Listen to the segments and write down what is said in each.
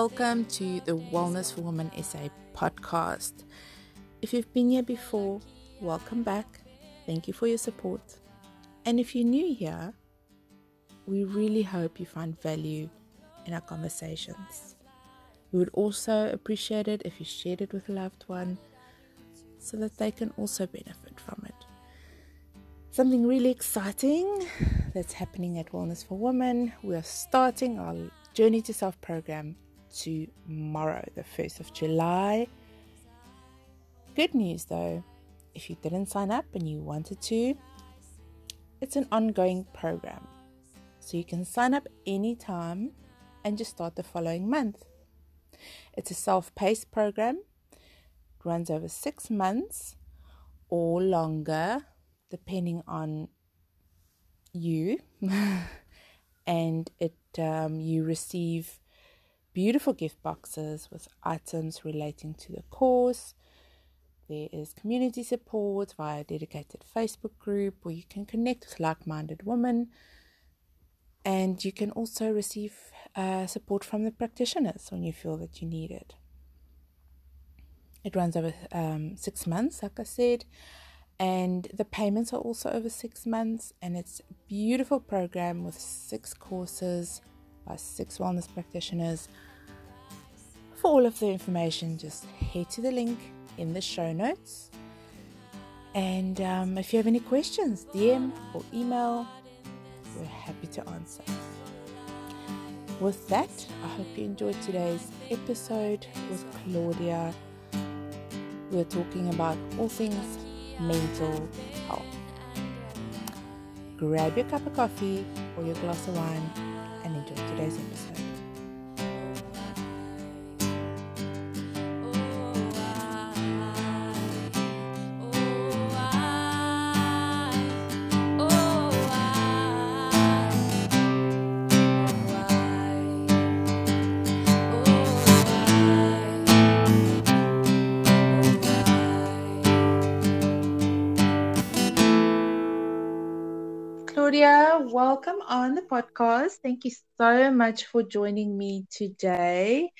Welcome to the Wellness for Women SA podcast. If you've been here before, welcome back. Thank you for your support. And if you're new here, we really hope you find value in our conversations. We would also appreciate it if you shared it with a loved one so that they can also benefit from it. Something really exciting that's happening at Wellness for Women. We are starting our Journey to Self program tomorrow, the 1st of July. Good news though, if you didn't sign up and you wanted to, it's an ongoing program. So you can sign up anytime and just start the following month. It's a self paced program, it runs over six months or longer, depending on you. and it um, you receive beautiful gift boxes with items relating to the course. There is community support via a dedicated Facebook group where you can connect with like minded women. And you can also receive uh, support from the practitioners when you feel that you need it. It runs over um, six months, like I said, and the payments are also over six months. And it's a beautiful program with six courses by six wellness practitioners for all of the information, just head to the link in the show notes. And um, if you have any questions, DM or email, we're happy to answer. With that, I hope you enjoyed today's episode with Claudia. We're talking about all things mental health. Grab your cup of coffee or your glass of wine and enjoy today's episode. Welcome on the podcast. Thank you so much for joining me today.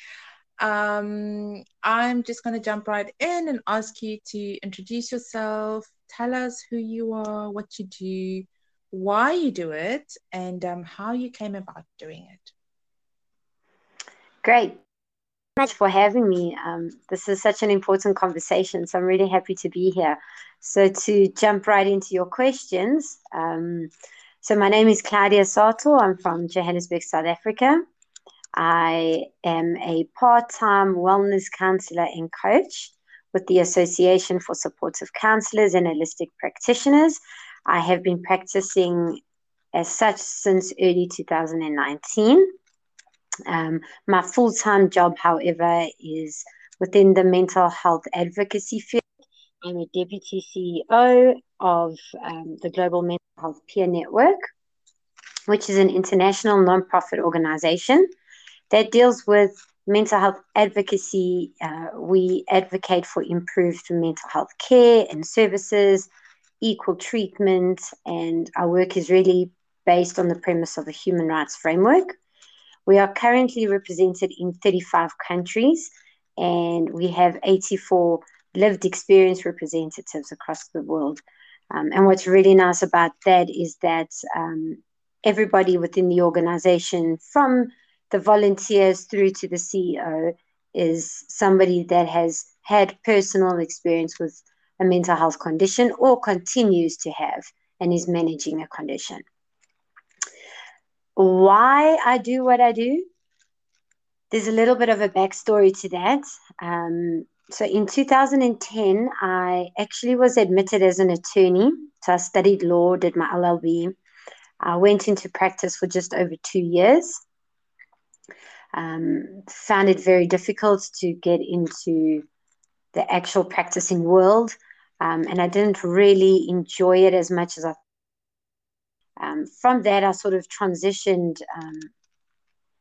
Um, I'm just going to jump right in and ask you to introduce yourself, tell us who you are, what you do, why you do it, and um, how you came about doing it. Great. much for having me. Um, this is such an important conversation, so I'm really happy to be here. So, to jump right into your questions, um, so my name is Claudia Soto. I'm from Johannesburg, South Africa. I am a part-time wellness counselor and coach with the Association for Supportive Counselors and Holistic Practitioners. I have been practicing as such since early 2019. Um, my full-time job, however, is within the mental health advocacy field. I'm a deputy CEO of um, the Global Mental Health Peer Network, which is an international nonprofit organization that deals with mental health advocacy. Uh, we advocate for improved mental health care and services, equal treatment, and our work is really based on the premise of a human rights framework. We are currently represented in 35 countries and we have 84 lived experience representatives across the world. Um, and what's really nice about that is that um, everybody within the organization, from the volunteers through to the CEO, is somebody that has had personal experience with a mental health condition or continues to have and is managing a condition. Why I do what I do? There's a little bit of a backstory to that. Um, so in 2010, I actually was admitted as an attorney. So I studied law, did my LLB. I went into practice for just over two years. Um, found it very difficult to get into the actual practicing world, um, and I didn't really enjoy it as much as I. Um, from that, I sort of transitioned um,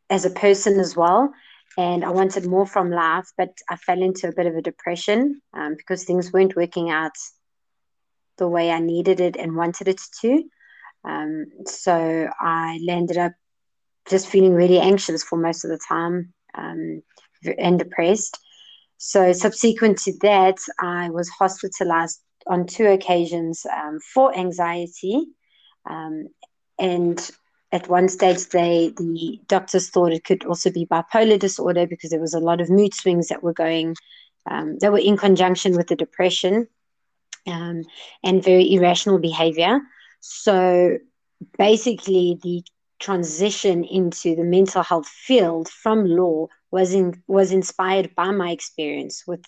as a person as well and I wanted more from life, but I fell into a bit of a depression um, because things weren't working out the way I needed it and wanted it to. Um, so I landed up just feeling really anxious for most of the time. um, and depressed. So, subsequent to that, I was hospitalized on two occasions um, for anxiety. Um, and at one stage, they the doctors thought it could also be bipolar disorder because there was a lot of mood swings that were going, um, that were in conjunction with the depression um, and very irrational behavior. So, basically, the transition into the mental health field from law was in, was inspired by my experience with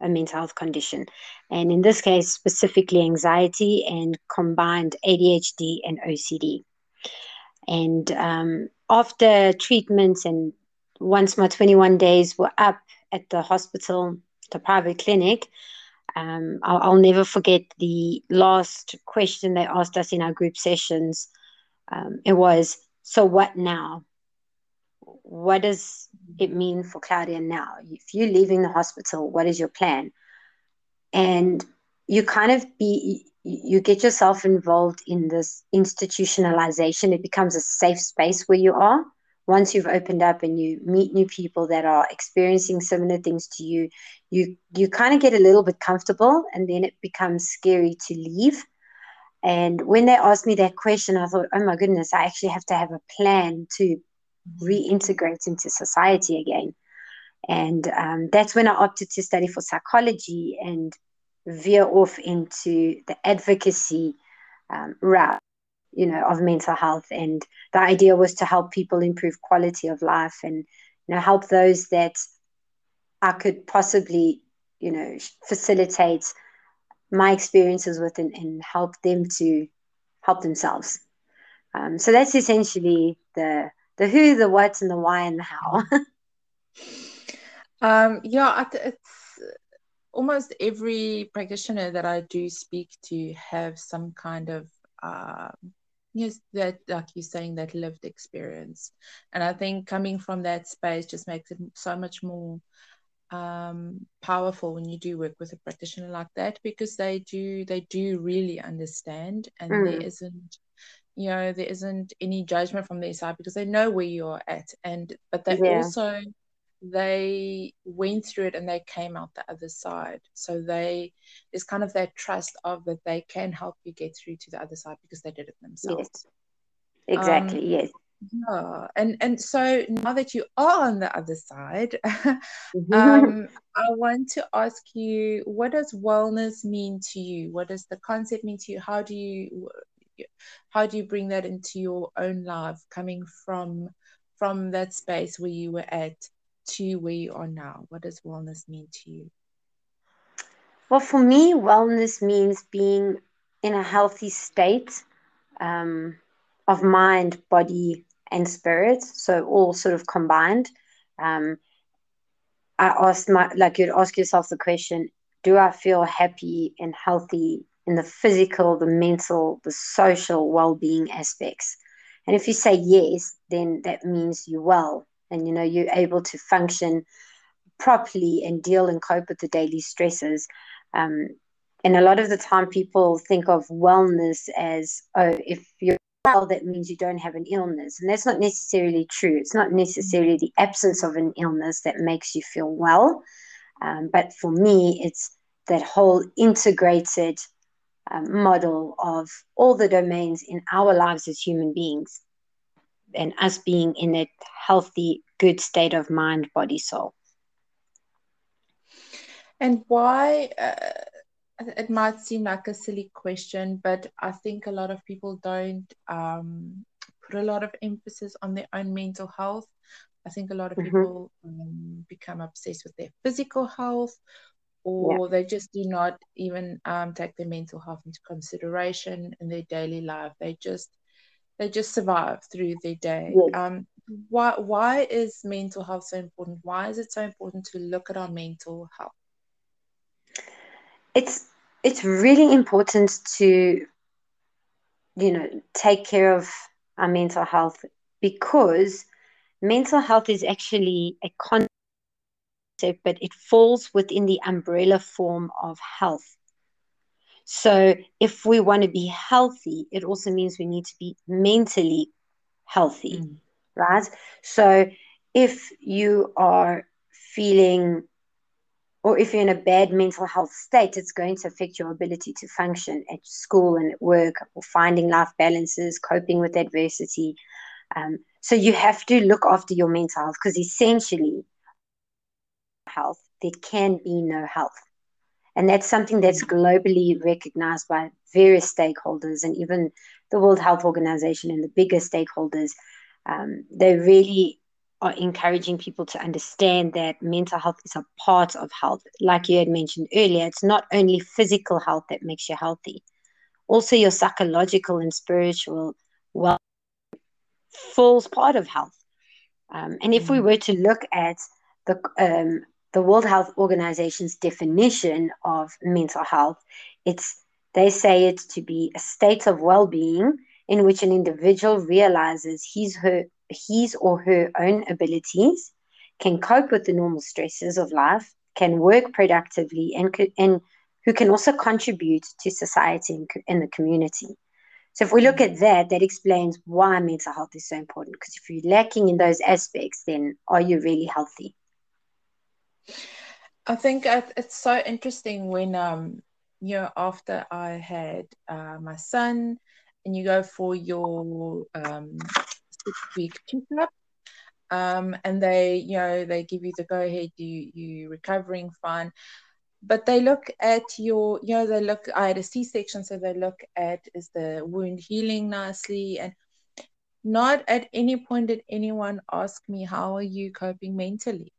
a mental health condition, and in this case, specifically anxiety and combined ADHD and OCD. And um, after treatments, and once my 21 days were up at the hospital, the private clinic, um, I'll, I'll, never forget the last question they asked us in our group sessions. Um, it was, So what now? What does it mean for Claudia now? If you're leaving the hospital, what is your plan? And you kind of be, you get yourself involved in this institutionalization. It becomes a safe space where you are. Once you've opened up and you meet new people that are experiencing similar things to you, you you kind of get a little bit comfortable, and then it becomes scary to leave. And when they asked me that question, I thought, oh my goodness, I actually have to have a plan to reintegrate into society again. And um, that's when I opted to study for psychology and veer off into the advocacy um, route, you know, of mental health. And the idea was to help people improve quality of life and, you know, help those that I could possibly, you know, facilitate my experiences with and, and help them to help themselves. Um, so that's essentially the the who, the what, and the why and the how. um, yeah, it's almost every practitioner that I do speak to have some kind of uh, yes, that like you're saying that lived experience, and I think coming from that space just makes it so much more um, powerful when you do work with a practitioner like that because they do they do really understand and mm. there isn't you know there isn't any judgment from their side because they know where you're at and but they yeah. also they went through it and they came out the other side. So they there's kind of that trust of that they can help you get through to the other side because they did it themselves. Yes. exactly um, yes. yeah. And and so now that you are on the other side um i want to ask you what does wellness mean to you? What does the concept mean to you? How do you how do you bring that into your own life coming from from that space where you were at to where you are now? What does wellness mean to you? Well for me wellness means being in a healthy state um, of mind body and spirit so all sort of combined. Um, i asked my like you'd ask yourself the question do i feel happy and healthy in the physical, the mental, the social well being aspects. And if you say yes, then that means you're well and you know you're able to function properly and deal and cope with the daily stresses. Um, and a lot of the time, people think of wellness as oh, if you're well, that means you don't have an illness. And that's not necessarily true. It's not necessarily the absence of an illness that makes you feel well. Um, but for me, it's that whole integrated um, model of all the domains in our lives as human beings and us being in a healthy, good state of mind, body, soul. And why? Uh, it might seem like a silly question, but I think a lot of people don't um, put a lot of emphasis on their own mental health. I think a lot of mm-hmm. people um, become obsessed with their physical health or yeah. they just do not even um, take their mental health into consideration in their daily life. They just they just survive through their day. Yeah. Um, why why is mental health so important? Why is it so important to look at our mental health? It's it's really important to you know take care of our mental health because mental health is actually a con concept, but it falls within the umbrella form of health. So, if we want to be healthy, it also means we need to be mentally healthy, mm. right? So, if you are feeling or if you're in a bad mental health state, it's going to affect your ability to function at school and at work or finding life balances, coping with adversity. Um, so you have to look after your mental health because essentially, health, there can be no health. And that's something that's globally recognized by various stakeholders and even the World Health Organization and the bigger stakeholders. Um, they really are encouraging people to understand that mental health is a part of health. Like you had mentioned earlier, it's not only physical health that makes you healthy, also your psychological and spiritual well falls part of health. Um, and if we mm. were to look at the um, the World Health Organization's definition of mental health, it's they say it to be a state of well-being in which an individual realizes his her his or her own abilities, can cope with the normal stresses of life, can work productively, and, and who can also contribute to society and, the community. So, if we look at that, that explains why mental health is so important. Because if you're lacking in those aspects, then are you really healthy? I think it's so interesting when, um, you know, after I had uh, my son, and you go for your um, six week checkup. Um, and they, you know, they give you the go ahead, you you recovering fine. But they look at your, you know, they look. I had a C section, so they look at is the wound healing nicely, and not at any point did anyone ask me how are you coping mentally,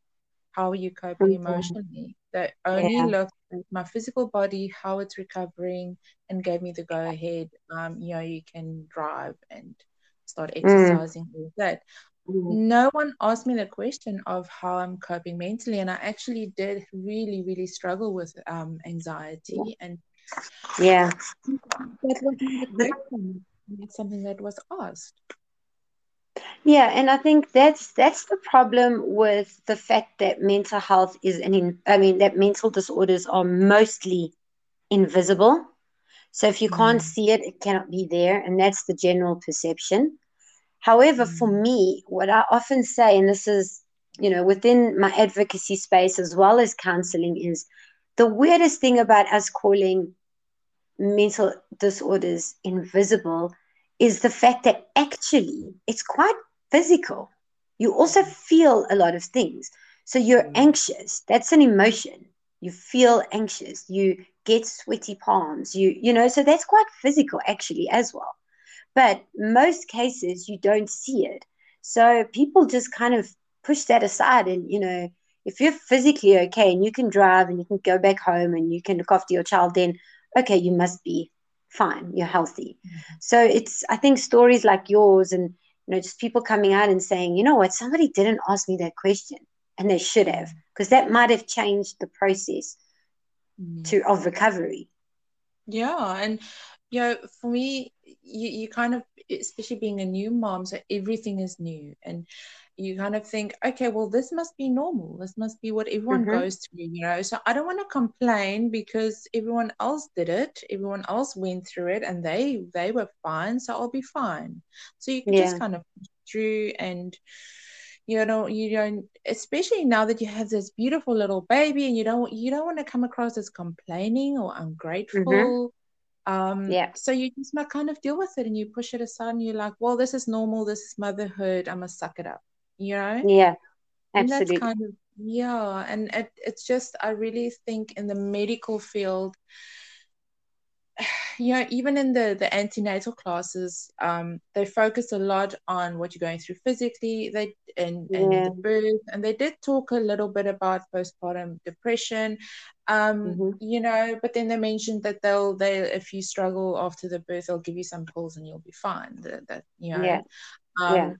how are you coping emotionally. that only yeah. looked at my physical body, how it's recovering, and gave me the go ahead. Um, you know, you can drive and start mm. exercising mm. all that mm. no one asked me the question of how i'm coping mentally and i actually did really really struggle with um, anxiety and yeah that was it's something that was asked yeah and i think that's that's the problem with the fact that mental health is an in, i mean that mental disorders are mostly invisible so if you can't mm. see it it cannot be there and that's the general perception However, for mm. me, what I often say, and this is, you know, within my advocacy space as well as counseling, is the weirdest thing about us calling mental disorders invisible is the fact that actually it's quite physical. You also mm. feel a lot of things. So you're mm. anxious. That's an emotion. You feel anxious. You get sweaty palms. You, you know, so that's quite physical actually as well. But most cases, you don't see it. So people just kind of push that aside. And, you know, if you're physically okay and you can drive and you can go back home and you can look after your child, then okay, you must be fine. You're healthy. Mm-hmm. So it's, I think, stories like yours and, you know, just people coming out and saying, you know what, somebody didn't ask me that question and they should have, because that might have changed the process mm-hmm. to of recovery. Yeah. And, you know, for me, you, you kind of especially being a new mom so everything is new and you kind of think okay well this must be normal this must be what everyone mm-hmm. goes through you know so i don't want to complain because everyone else did it everyone else went through it and they they were fine so i'll be fine so you can yeah. just kind of through and you know you don't especially now that you have this beautiful little baby and you don't you don't want to come across as complaining or ungrateful mm-hmm. Um, yeah. So you just might kind of deal with it and you push it aside and you're like, well, this is normal. This is motherhood. I must suck it up. You know? Yeah. Absolutely. kind of, yeah. And it, it's just, I really think in the medical field, you know, even in the the antenatal classes, um, they focus a lot on what you're going through physically, they and and yeah. the birth, and they did talk a little bit about postpartum depression, um, mm-hmm. you know, but then they mentioned that they'll they if you struggle after the birth, they'll give you some pills and you'll be fine. That, that you know, yeah. Um, yeah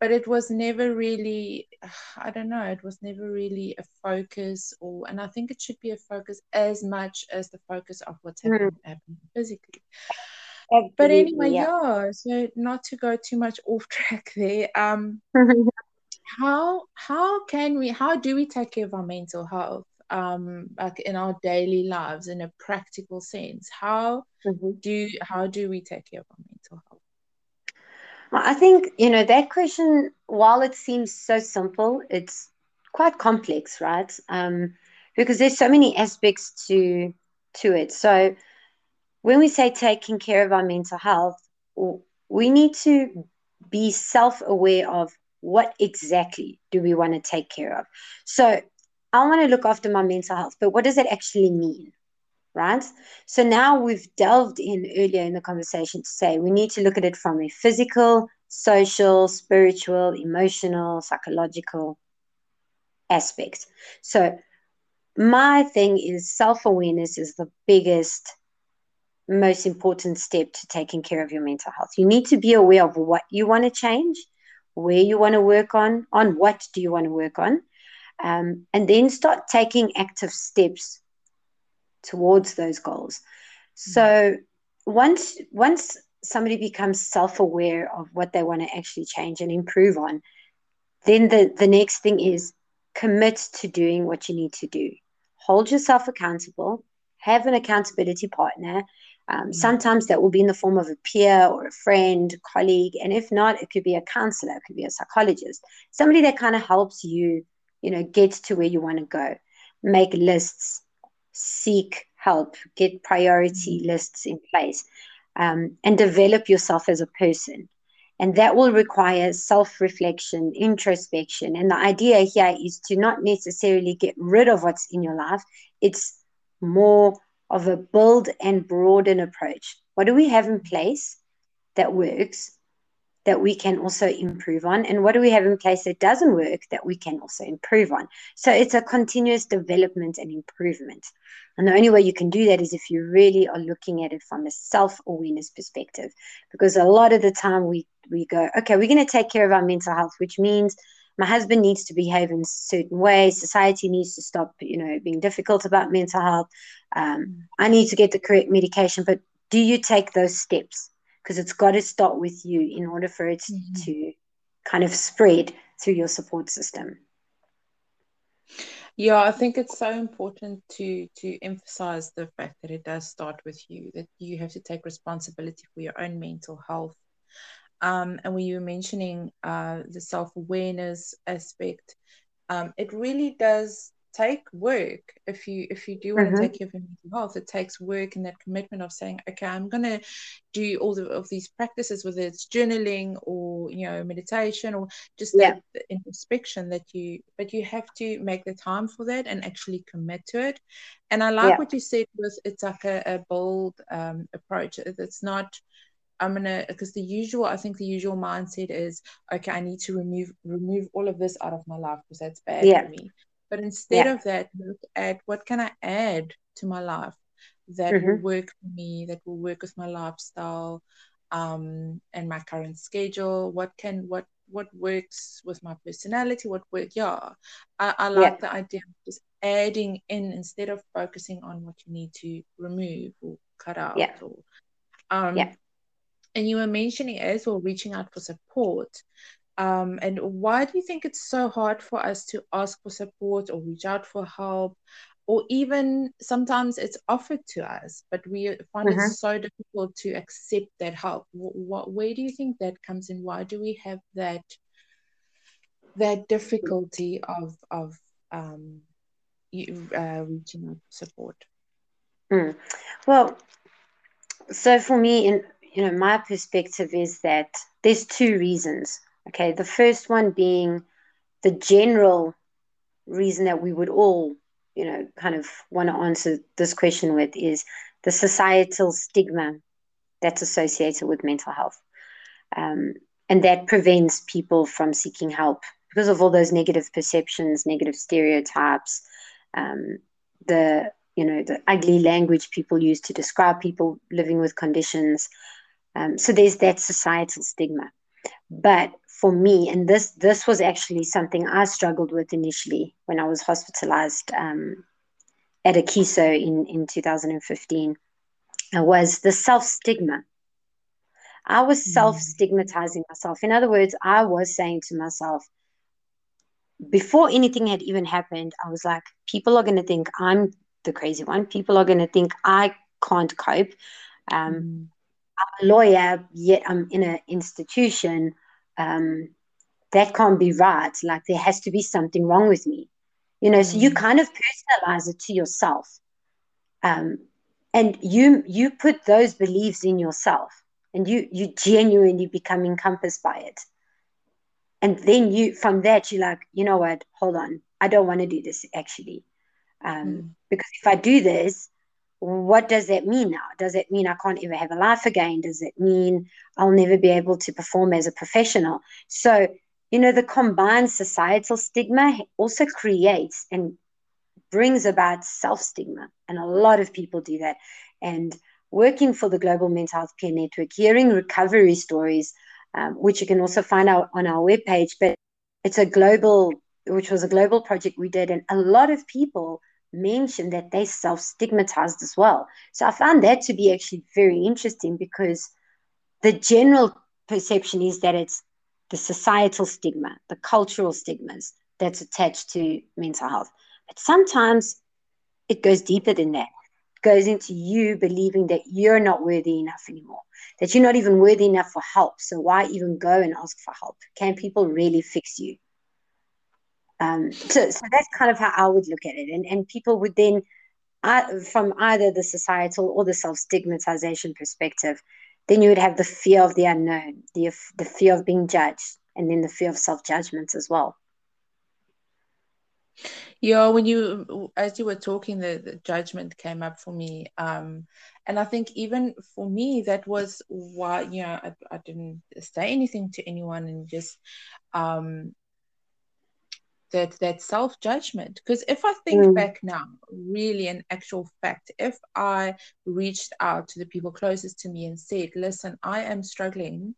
but it was never really i don't know it was never really a focus or and i think it should be a focus as much as the focus of what's mm. happening, happening physically Absolutely, but anyway yeah. yeah. so not to go too much off track there um how how can we how do we take care of our mental health um like in our daily lives in a practical sense how mm-hmm. do how do we take care of our mental health I think, you know, that question, while it seems so simple, it's quite complex, right? Um, because there's so many aspects to to it. So when we say taking care of our mental health, we need to be self-aware of what exactly do we want to take care of. So I want to look after my mental health, but what does that actually mean? Right? So now we've delved in earlier in the conversation to say we need to look at it from a physical, social, spiritual, emotional, psychological aspect. So my thing is self awareness is the biggest, most important step to taking care of your mental health. You need to be aware of what you want to change, where you want to work on, on what do you want to work on, um, and then start taking active steps towards those goals. Mm-hmm. So once once somebody becomes self-aware of what they want to actually change and improve on, then the, the next thing is commit to doing what you need to do. Hold yourself accountable, have an accountability partner. Um, mm-hmm. Sometimes that will be in the form of a peer or a friend, colleague, and if not, it could be a counselor, it could be a psychologist, somebody that kind of helps you, you know, get to where you want to go. Make lists, seek help, get priority mm-hmm. lists in place, um, and develop yourself as a person. And that will require self reflection, introspection. And the idea here is to not necessarily get rid of what's in your life, it's more of a build and broaden approach. What do we have in place that works that we can also improve on? And what do we have in place that doesn't work that we can also improve on? So it's a continuous development and improvement. And the only way you can do that is if you really are looking at it from a self awareness perspective. Because a lot of the time we, we go, okay, we're going to take care of our mental health, which means my husband needs to behave in a certain way. Society needs to stop, you know, being difficult about mental health. Um, I need to get the correct medication. But do you take those steps? Because it's got to start with you in order for it mm-hmm. to kind of spread through your support system. Yeah, I think it's so important to to emphasize the fact that it does start with you, that you have to take responsibility for your own mental health. Um, and when you were mentioning uh, the self awareness aspect, um, it really does take work if you if you do want mm-hmm. to take care of your mental health it takes work and that commitment of saying okay i'm going to do all the, of these practices whether it's journaling or you know meditation or just yeah. that introspection that you but you have to make the time for that and actually commit to it and i like yeah. what you said with it's like a, a bold um, approach it's not I'm gonna because the usual I think the usual mindset is okay I need to remove remove all of this out of my life because that's bad yeah. for me but instead yeah. of that, look at what can I add to my life that mm-hmm. will work for me, that will work with my lifestyle um, and my current schedule. What can what what works with my personality? What work? Yeah, I, I like yeah. the idea of just adding in instead of focusing on what you need to remove or cut out. Yeah. Or, um, yeah. And you were mentioning as well reaching out for support. Um, and why do you think it's so hard for us to ask for support or reach out for help? Or even sometimes it's offered to us, but we find it mm-hmm. so difficult to accept that help. What, where do you think that comes in? Why do we have that that difficulty of of um, uh, reaching out for support? Mm. Well, so for me, in you know, my perspective is that there's two reasons Okay, the first one being the general reason that we would all, you know, kind of want to answer this question with is the societal stigma that's associated with mental health. Um, and that prevents people from seeking help because of all those negative perceptions, negative stereotypes, um, the you know the ugly language people use to describe people living with conditions. Um, so there's that societal stigma. But for me, and this this was actually something I struggled with initially when I was hospitalized um, at Akeso in in 2015, uh, was the self stigma. I was mm. self stigmatizing myself. In other words, I was saying to myself, before anything had even happened, I was like, people are going to think I'm the crazy one. People are going to think I can't cope. Um, mm. I'm a lawyer, yet I'm in an institution. Um, that can't be right. Like there has to be something wrong with me. You know, mm. so you mm. kind of personalize it to yourself. Um, and you you put those beliefs in yourself and you you genuinely become encompassed by it. And then you from that you're like, you know what, hold on, I don't want to do this actually. Um, mm. because if I do this, what does that mean now? Does it mean I can't ever have a life again? Does it mean I'll never be able to perform as a professional? So you know, the combined societal stigma also creates and brings about self stigma. And a lot of people do that. And working for the Global Mental Health Peer Network, hearing recovery stories, um, which you can also find out on our webpage, but it's a global, which was a global project we did. And a lot of people mentioned that they self stigmatized as well. So I found that to be actually very interesting because the general perception is that it's the societal stigma, the cultural stigmas that's attached to mental health. But sometimes it goes deeper than that. It goes into you believing that you're not worthy enough anymore, that you're not even worthy enough for help. So why even go and ask for help? Can people really fix you? Um, so, so that's kind of how I would look at it. And, and people would then, uh, from either the societal or the self stigmatization perspective, then you would have the fear of the unknown, the, the fear of being judged, and then the fear of self judgment as well. Yeah, when you, as you were talking, the, the judgment came up for me. Um, and I think even for me, that was why, you know, I, I didn't say anything to anyone and just, um, that that self judgment because if i think mm. back now really an actual fact if i reached out to the people closest to me and said listen i am struggling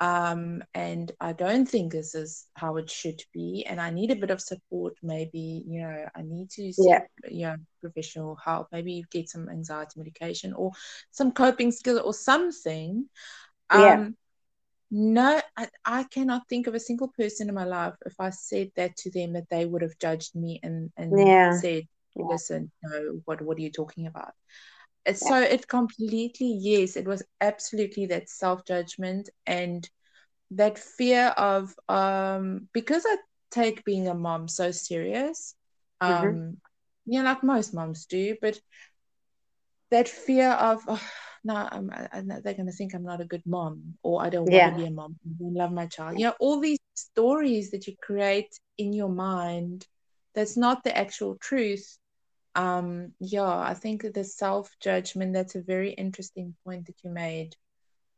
um, and i don't think this is how it should be and i need a bit of support maybe you know i need to seek, yeah. you know professional help maybe get some anxiety medication or some coping skill or something um, yeah no I, I, cannot think of a single person in my life if i said that to them that they would have judged me and and yeah. said listen no what what are you talking about yeah. so it completely yes it was absolutely that self-judgment and that fear of um because i take being a mom so serious mm-hmm. um mm-hmm. yeah like most moms do but that fear of oh, no, I'm, I, they're going to think I'm not a good mom or I don't want to be a mom. I don't love my child. You know, all these stories that you create in your mind that's not the actual truth. Um, yeah, I think the self judgment, that's a very interesting point that you made.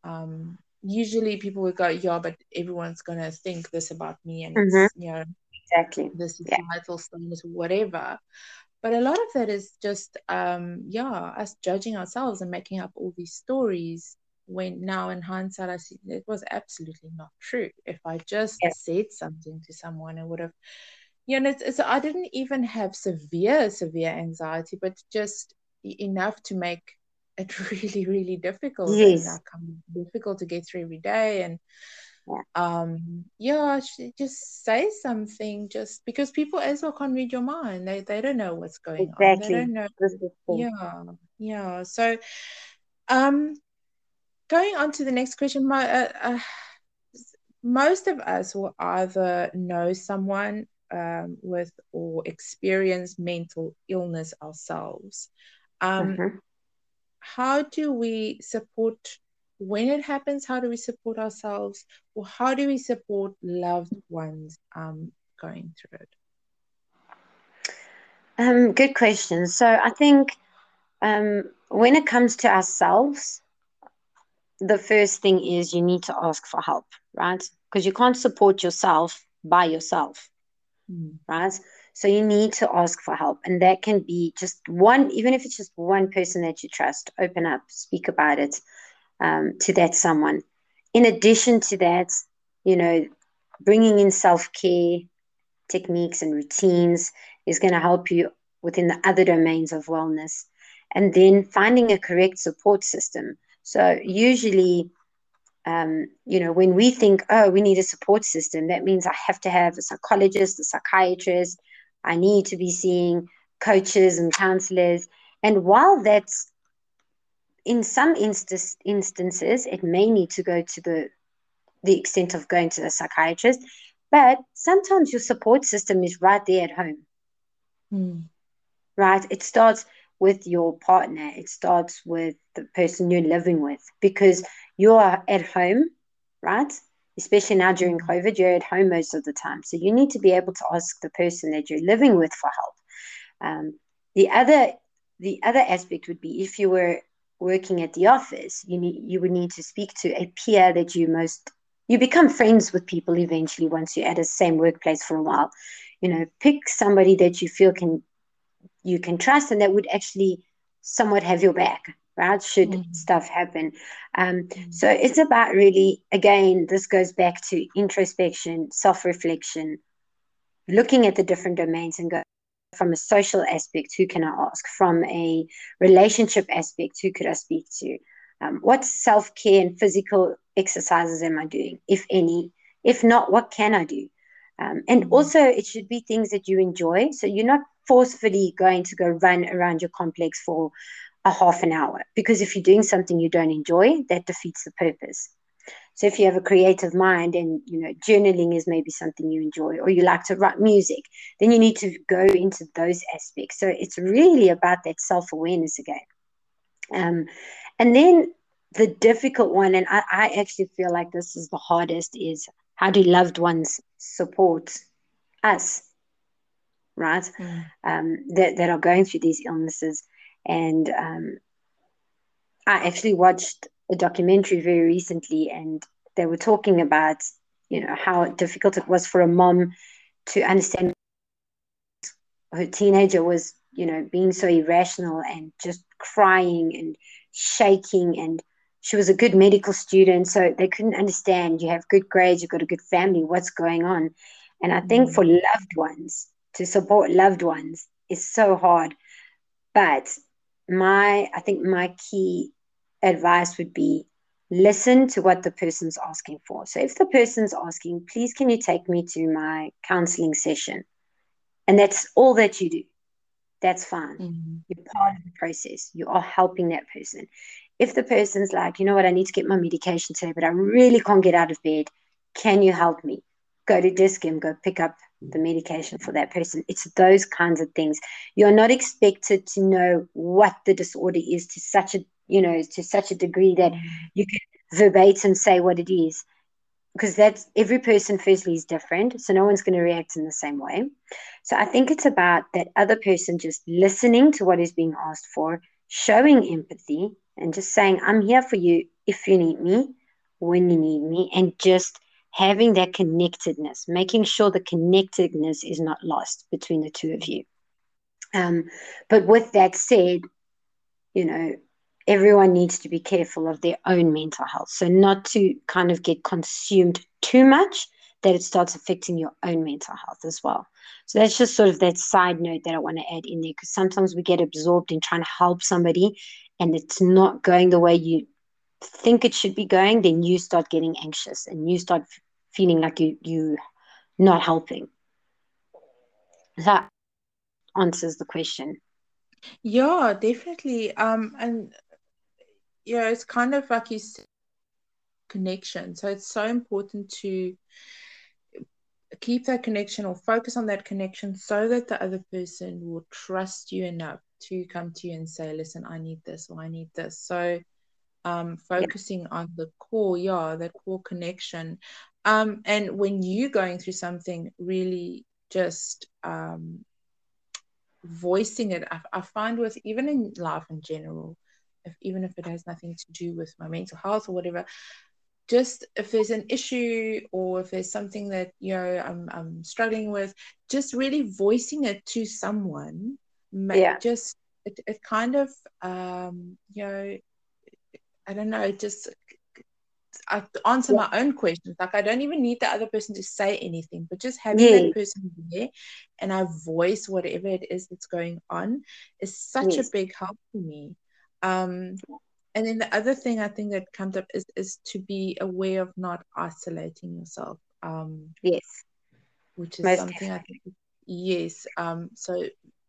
Um, usually people would go, yeah, but everyone's going to think this about me and mm-hmm. it's, you know, exactly the societal yeah. standards, whatever but a lot of that is just um yeah us judging ourselves and making up all these stories when now in hindsight i see it was absolutely not true if i just yes. said something to someone it would have you know it's, it's, i didn't even have severe severe anxiety but just enough to make it really really difficult yes. and difficult to get through every day and yeah. um yeah just say something just because people as well can't read your mind they they don't know what's going exactly. on they don't know yeah yeah so um going on to the next question my uh, uh, most of us will either know someone um, with or experience mental illness ourselves um, mm-hmm. how do we support when it happens, how do we support ourselves or how do we support loved ones um, going through it? Um, good question. So I think um, when it comes to ourselves, the first thing is you need to ask for help, right? Because you can't support yourself by yourself, mm. right? So you need to ask for help. And that can be just one, even if it's just one person that you trust, open up, speak about it um, to that someone. In addition to that, you know, bringing in self care techniques and routines is going to help you within the other domains of wellness. And then finding a correct support system. So, usually, um, you know, when we think, oh, we need a support system, that means I have to have a psychologist, a psychiatrist, I need to be seeing coaches and counselors. And while that's in some inst- instances, it may need to go to the the extent of going to the psychiatrist, but sometimes your support system is right there at home. Mm. Right? It starts with your partner, it starts with the person you're living with because you are at home, right? Especially now during hmm. COVID, you're at home most of the time. So you need to be able to ask the person that you're living with for help. Um, the other the other aspect would be if you were working at the office, you need you would need to speak to a peer that you most you become friends with people eventually once you're at the same workplace for a while. You know, pick somebody that you feel can you can trust and that would actually somewhat have your back right should mm-hmm. stuff happen um, mm-hmm. so it's about really again this goes back to introspection self-reflection looking at the different domains and go from a social aspect who can i ask? From a relationship aspect who could i speak to? Um, what self-care and physical exercises am i doing if any? If not what can i do? Um, and mm-hmm. also it should be things that you enjoy. So you're not forcefully going to go run around your complex for a half an hour because if you're doing something you don't enjoy that defeats the purpose so if you have a creative mind and you know journaling is maybe something you enjoy or you like to write music then you need to go into those aspects so it's really about that self-awareness again um, and then the difficult one and I, I actually feel like this is the hardest is how do loved ones support us right? Mm. Um, that, that are going through these illnesses. And um, I actually watched a documentary very recently, and they were talking about, you know, how difficult it was for a mom to understand her teenager was, you know, being so irrational and just crying and shaking and she was a good medical student so they couldn't understand you have good grades you've got a good family what's going on and i think mm. for loved ones to support loved ones is so hard. But my, I think my key advice would be listen to what the person's asking for. So if the person's asking, please, can you take me to my counseling session? And that's all that you do. That's fine. Mm-hmm. You're part of the process. You are helping that person. If the person's like, you know what, I need to get my medication today, but I really can't get out of bed. Can you help me? Go to Dis-Chem, go pick up the medication for that person. It's those kinds of things. You're not expected to know what the disorder is to such a you know to such a degree that you can verbatim say what it is. Because that's every person firstly is different so no one's going to react in the same way. So i think it's about that other person just listening to what is being asked for showing empathy and just saying i'm here for you if you need me when you need me and just having that connectedness, making sure the connectedness is not lost between the two of you. Um, but with that said, you know, everyone needs to be careful of their own mental health. So, not to kind of get consumed too much that it starts affecting your own mental health as well. So, that's just sort of that side note that I want to add in there because sometimes we get absorbed in trying to help somebody and it's not going the way you think it should be going, then you start getting anxious and you start feeling like you you not helping. That answers the question. Yeah, definitely. Um, and yeah, it's kind of like you said, connection. So it's so important to keep that connection or focus on that connection so that the other person will trust you enough to come to you and say, listen, I need this or I need this. So um, focusing yeah. on the core, yeah, that core connection. Um, and when you're going through something, really just um, voicing it, I, I find with even in life in general, if even if it has nothing to do with my mental health or whatever, just if there's an issue or if there's something that you know I'm, I'm struggling with, just really voicing it to someone, yeah. just it, it kind of um, you know I don't know, just I answer yeah. my own questions. Like I don't even need the other person to say anything, but just having yeah. that person there and I voice whatever it is that's going on is such yes. a big help for me. Um, and then the other thing I think that comes up is is to be aware of not isolating yourself. Um, yes, which is Most something definitely. I think. Yes. Um. So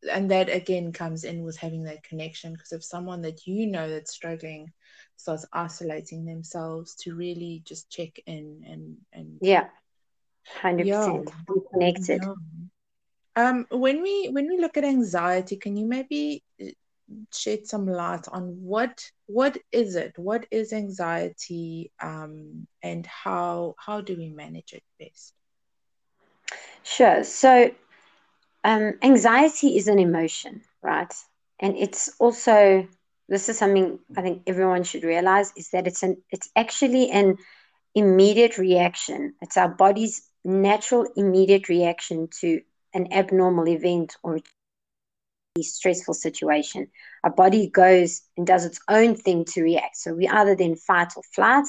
and that again comes in with having that connection because if someone that you know that's struggling starts isolating themselves to really just check in and and yeah 100% yeah. be connected yeah. um when we when we look at anxiety can you maybe shed some light on what what is it what is anxiety um and how how do we manage it best sure so um, anxiety is an emotion, right? And it's also this is something I think everyone should realize is that it's an it's actually an immediate reaction. It's our body's natural immediate reaction to an abnormal event or stressful situation. Our body goes and does its own thing to react. So we either then fight or flight,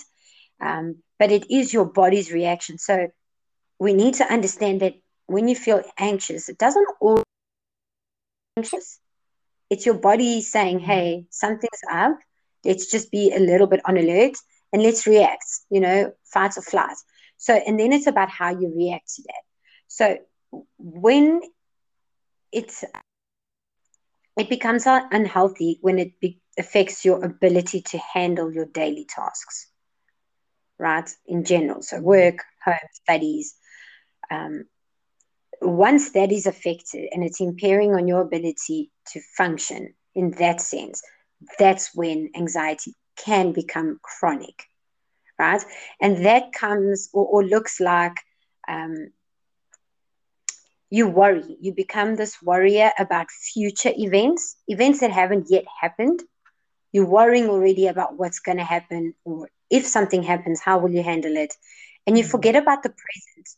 um, but it is your body's reaction. So we need to understand that when you feel anxious, it doesn't always anxious. It's your body saying, mm-hmm. hey, something's up. Let's just be a little bit on alert and let's react, you know, fight or flight. So, and then it's about how you react to that. So when it's, it becomes unhealthy when it be, affects your ability to handle your daily tasks, right? In general. So work, home, studies, um, once that is affected and it's impairing on your ability to function in that sense, that's when anxiety can become chronic, right? And that comes or, or looks like um, you worry. You become this worrier about future events, events that haven't yet happened. You're worrying already about what's going to happen, or if something happens, how will you handle it? And you forget about the present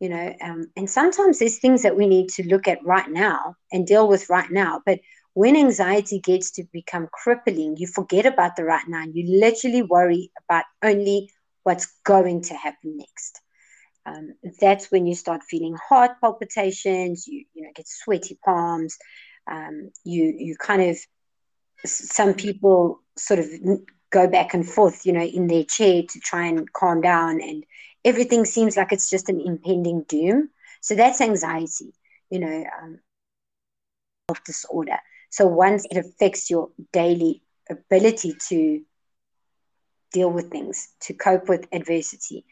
you know um, and sometimes there's things that we need to look at right now and deal with right now but when anxiety gets to become crippling you forget about the right now you literally worry about only what's going to happen next um, that's when you start feeling heart palpitations you you know get sweaty palms um, you you kind of some people sort of go back and forth you know in their chair to try and calm down and everything seems like it's just an impending doom. So that's anxiety, you know, um, disorder. So once it affects your daily ability to deal with things, to cope with adversity.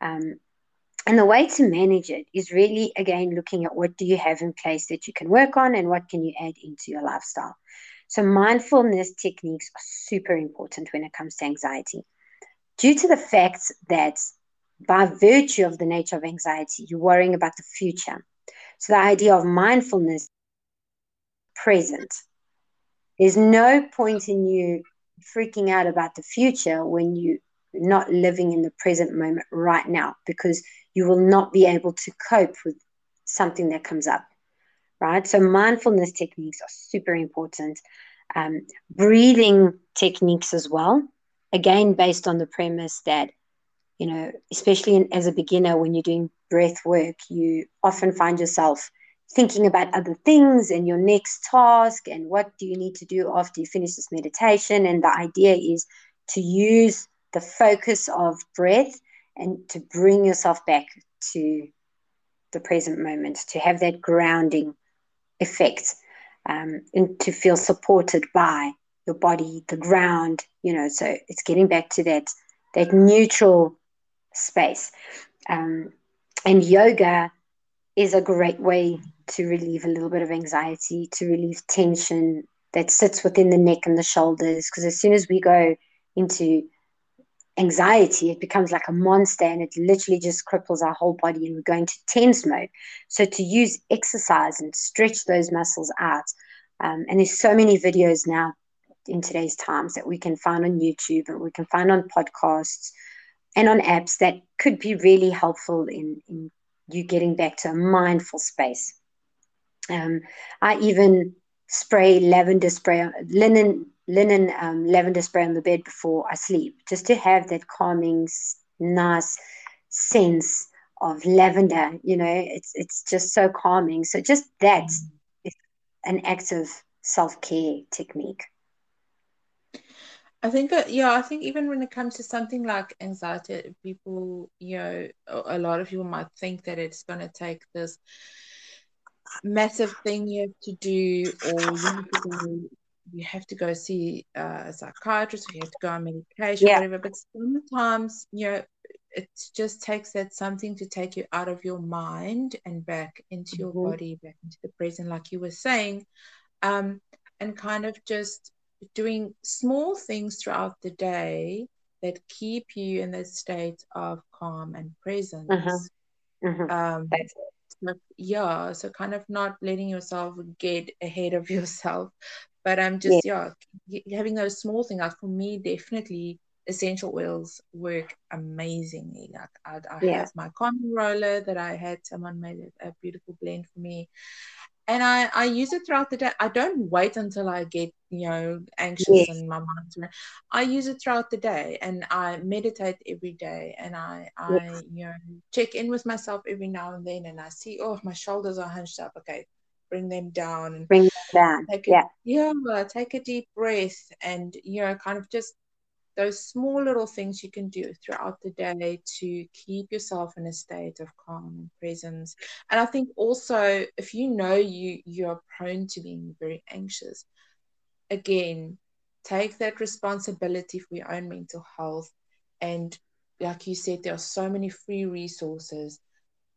Um, and the way to manage it is really, again, looking at what do you have in place that you can work on and what can you add into your lifestyle. So mindfulness techniques are super important when it comes to anxiety. Due to the fact that by virtue of the nature of anxiety, you're worrying about the future. So the idea of mindfulness, present. There's no point in you freaking out about the future when you're not living in the present moment right now because you will not be able to cope with something that comes up, right? So mindfulness techniques are super important. Um, breathing techniques as well, again, based on the premise that you know, especially in, as a beginner when you're doing breath work, you often find yourself thinking about other things and your next task and what do you need to do after you finish this meditation. And the idea is to use the focus of breath and to bring yourself back to the present moment, to have that grounding effect um, and to feel supported by your body, the ground, you know, so it's getting back to that that neutral space. Um, and yoga is a great way to relieve a little bit of anxiety, to relieve tension that sits within the neck and the shoulders. Because as soon as we go into anxiety, it becomes like a monster and it literally just cripples our whole body and we go into tense mode. So to use exercise and stretch those muscles out. Um, and there's so many videos now in today's times that we can find on YouTube and we can find on podcasts and on apps that could be really helpful in, in you getting back to a mindful space. Um, I even spray lavender spray, linen, linen um, lavender spray on the bed before I sleep, just to have that calming, nice sense of lavender. You know, it's it's just so calming. So just that is an active self care technique. I think, uh, yeah, I think even when it comes to something like anxiety, people, you know, a, a lot of people might think that it's going to take this massive thing you have to do, or you have to go, you have to go see a psychiatrist, or you have to go on medication, Yeah. whatever. But sometimes, you know, it just takes that something to take you out of your mind and back into your Mhm. body, back into the present, like you were saying, um, and kind of just doing small things throughout the day that keep you in that state of calm and presence. Mhm. Um, That's yeah, so kind of not letting yourself get ahead of yourself, but I'm just yeah, y- having those small things. Like for me, definitely essential oils work amazingly. Like I, I Yeah. have my calming roller that I had someone made a, a beautiful blend for me, and I I use it throughout the day. I don't wait until I get you know anxious Yes. and my mind's I use it throughout the day, and I meditate every day, and I I you know check in with myself every now and then, and I see oh my shoulders are hunched up. Okay, bring them down and Bring it down. take a, Yeah. yeah take a deep breath, and you know kind of just those small little things you can do throughout the day to keep yourself in a state of calm and presence and i think also if you know you you're prone to being very anxious again take that responsibility for your own mental health and like you said there are so many free resources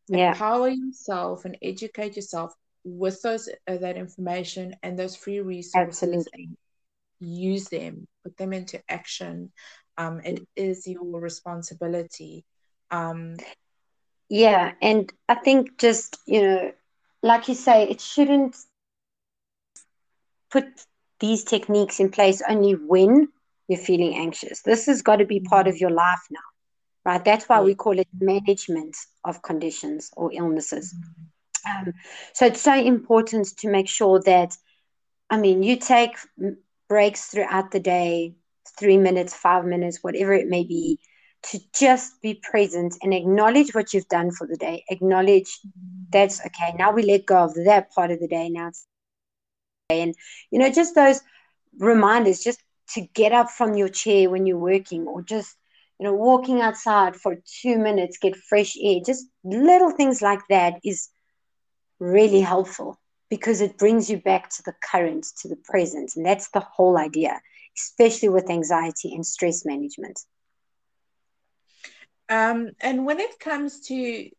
Yeah. empower yourself and educate yourself with those uh, that information and those free resources Absolutely. use them, put them into action. Um, it is your responsibility. Um, Yeah. And I think just, you know, like you say, it shouldn't put these techniques in place only when you're feeling anxious. This has got to be part of your life now, right? That's why we call it management of conditions or illnesses. Um, so it's so important to make sure that, I mean, you take breaks throughout the day, three minutes, five minutes, whatever it may be, to just be present and acknowledge what you've done for the day. Acknowledge that's okay. Now we let go of that part of the day. Now it's and you know, just those reminders, just to get up from your chair when you're working, or just you know, walking outside for two minutes, get fresh air. Just little things like that is really helpful because it brings you back to the current, to the present. And that's the whole idea, especially with anxiety and stress management. Um, and when it comes to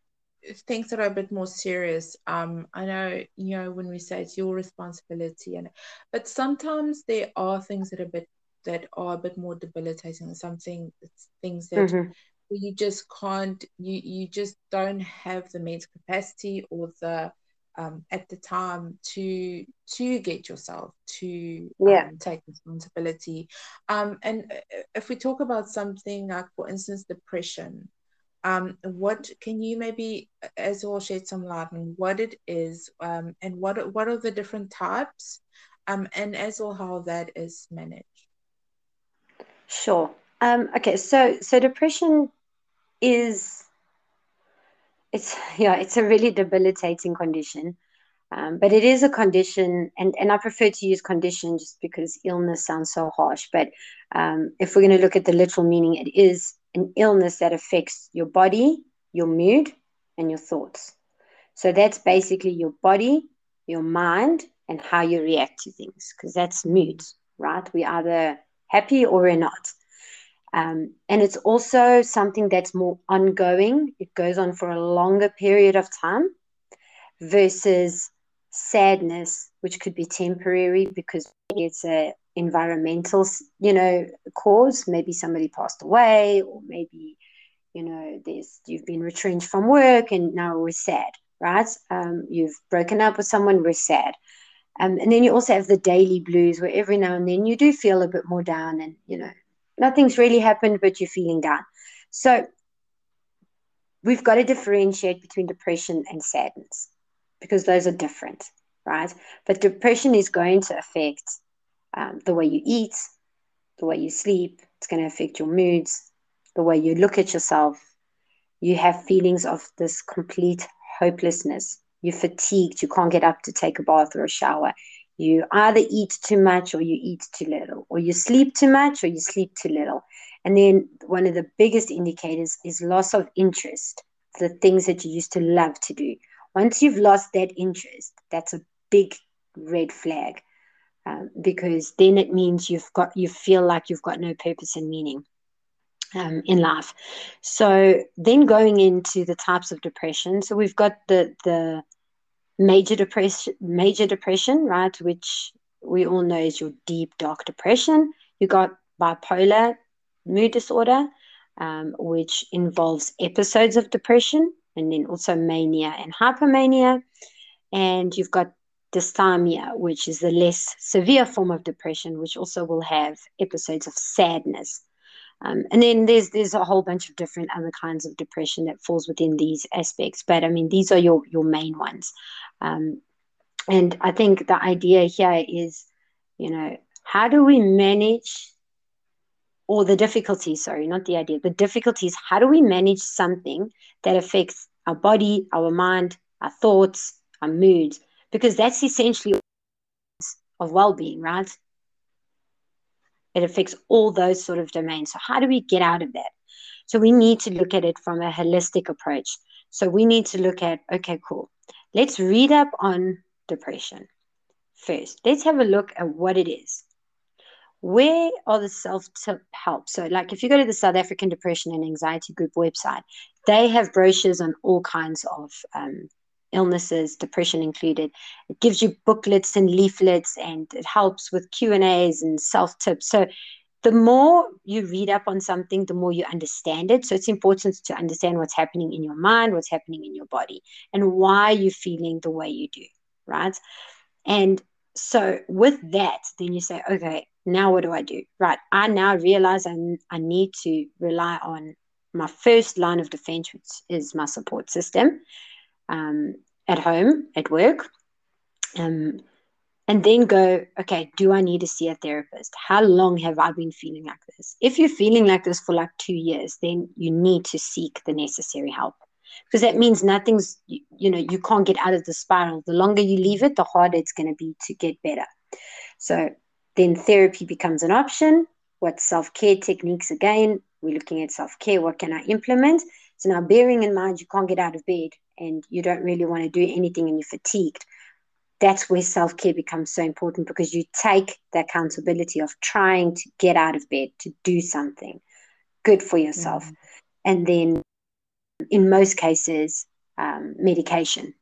things that are a bit more serious, um, I know, you know, when we say it's your responsibility, and but sometimes there are things that are a bit that are a bit more debilitating. Something things that Mhm. you just can't, you you just don't have the mental capacity or the um, at the time to to get yourself to Yeah. um, take responsibility. Um, and uh, if we talk about something like, for instance, depression, um, what can you maybe uh, as well shed some light on what it is um, and what what are the different types um, and as well how that is managed? Sure. Um, okay, so so depression is it's yeah, it's a really debilitating condition. Um, but it is a condition, and, and I prefer to use condition just because illness sounds so harsh. But um, if we're going to look at the literal meaning, it is an illness that affects your body, your mood, and your thoughts. So that's basically your body, your mind, and how you react to things, because that's mood, right? We're either happy or we're not. Um, and it's also something that's more ongoing, it goes on for a longer period of time versus sadness, which could be temporary because it's a environmental, you know, cause. Maybe somebody passed away, or maybe, you know, there's you've been retrenched from work and now we're sad, right? Um, you've broken up with someone, we're sad. Um, and then you also have the daily blues where every now and then you do feel a bit more down and, you know, nothing's really happened, but you're feeling down. So we've got to differentiate between depression and sadness because those are different, right? But depression is going to affect um, the way you eat, the way you sleep. It's going to affect your moods, the way you look at yourself. You have feelings of this complete hopelessness. You're fatigued. You can't get up to take a bath or a shower. You either eat too much or you eat too little, or you sleep too much or you sleep too little. And then one of the biggest indicators is loss of interest, the things that you used to love to do, Once you've lost that interest, that's a big red flag um, because then it means you've got you feel like you've got no purpose and meaning um, in life. So then going into the types of depression, so we've got the the major depression, major depression, right, which we all know is your deep dark depression. You got bipolar mood disorder, um, which involves episodes of depression, and then also mania and hypomania. And you've got dysthymia, which is the less severe form of depression, which also will have episodes of sadness. Um, and then there's there's a whole bunch of different other kinds of depression that falls within these aspects. But I mean, these are your your main ones. Um, and I think the idea here is, you know, how do we manage or the difficulties, sorry, not the idea, the difficulties, how do we manage something that affects our body, our mind, our thoughts, our moods? Because that's essentially of well-being, right? It affects all those sort of domains. So how do we get out of that? So we need to look at it from a holistic approach. So we need to look at, okay, cool. Let's read up on depression first. Let's have a look at what it is where are the self help? So, like if you go to the South African Depression and Anxiety Group website, they have brochures on all kinds of um, illnesses, depression included. It gives you booklets and leaflets, and it helps with Q and A's and self tips. So, the more you read up on something, the more you understand it. So, it's important to understand what's happening in your mind, what's happening in your body, and why you're feeling the way you do, right? And so, with that, then you say, okay, now what do I do? Right. I now realize I, I need to rely on my first line of defense, which is my support system um, at home, at work. Um, and then go, okay, do I need to see a therapist? How long have I been feeling like this? If you're feeling like this for like two years, then you need to seek the necessary help because that means nothing's, you, know, you can't get out of the spiral. The longer you leave it, the harder it's going to be to get better. So then therapy becomes an option. What self care techniques again? We're looking at self care. What can I implement? So now, bearing in mind you can't get out of bed and you don't really want to do anything and you're fatigued, that's where self care becomes so important because you take the accountability of trying to get out of bed to do something good for yourself. Mm. And then, in most cases, um, medication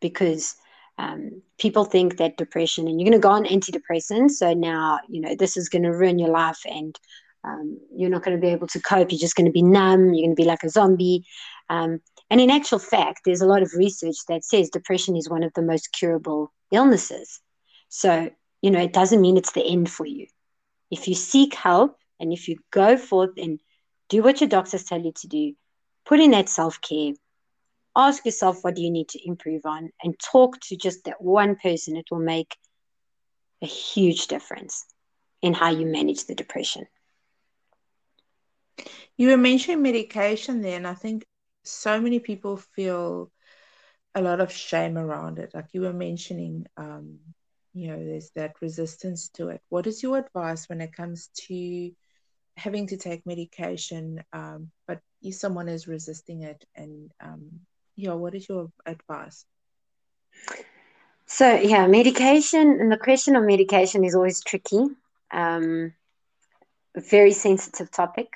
because um, people think that depression and you're going to go on antidepressants so now you know this is going to ruin your life and um, you're not going to be able to cope you're just going to be numb you're going to be like a zombie um, and in actual fact there's a lot of research that says depression is one of the most curable illnesses. So you know it doesn't mean it's the end for you. If you seek help and if you go forth and do what your doctors tell you to do put in that self-care. Ask yourself what do you need to improve on? And talk to just that one person. It will make a huge difference in how you manage the depression. You were mentioning medication there and i think so many people feel a lot of shame around it like you were mentioning um, you know there's that resistance to it what is your advice when it comes to having to take medication um, but if someone is resisting it and um, yeah, what is your advice? So, yeah, medication and the question of medication is always tricky. Um, very sensitive topic.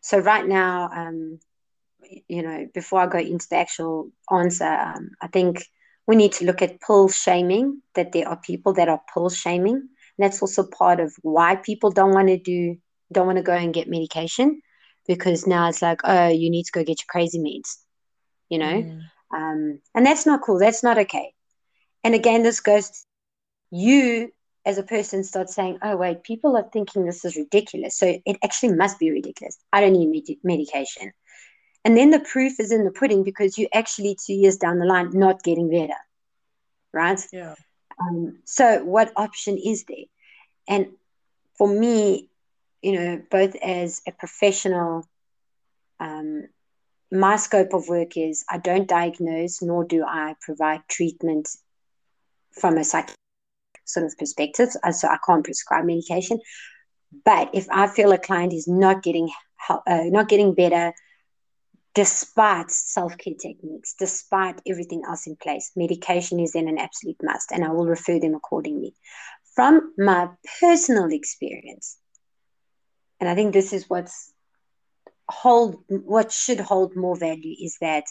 So, right now, um, you know, before I go into the actual answer, um, I think we need to look at pill shaming, that there are people that are pill shaming. That's also part of why people don't want to do, don't want to go and get medication because now it's like, oh, you need to go get your crazy meds you know? Mm. um, and that's not cool. That's not okay. And again this goes you as a person start saying oh wait people are thinking this is ridiculous. So it actually must be ridiculous. I don't need med- medication and then the proof is in the pudding because you actually two years down the line not getting better right yeah um, so what option is there and for me you know both as a professional um, my scope of work is I don't diagnose nor do I provide treatment from a psychiatric sort of perspective. Uh, so I can't prescribe medication. But if I feel a client is not getting uh, not getting better, despite self care techniques, despite everything else in place. Medication is then an absolute must, and I will refer them accordingly. From my personal experience, and I think this is what's hold what should hold more value is that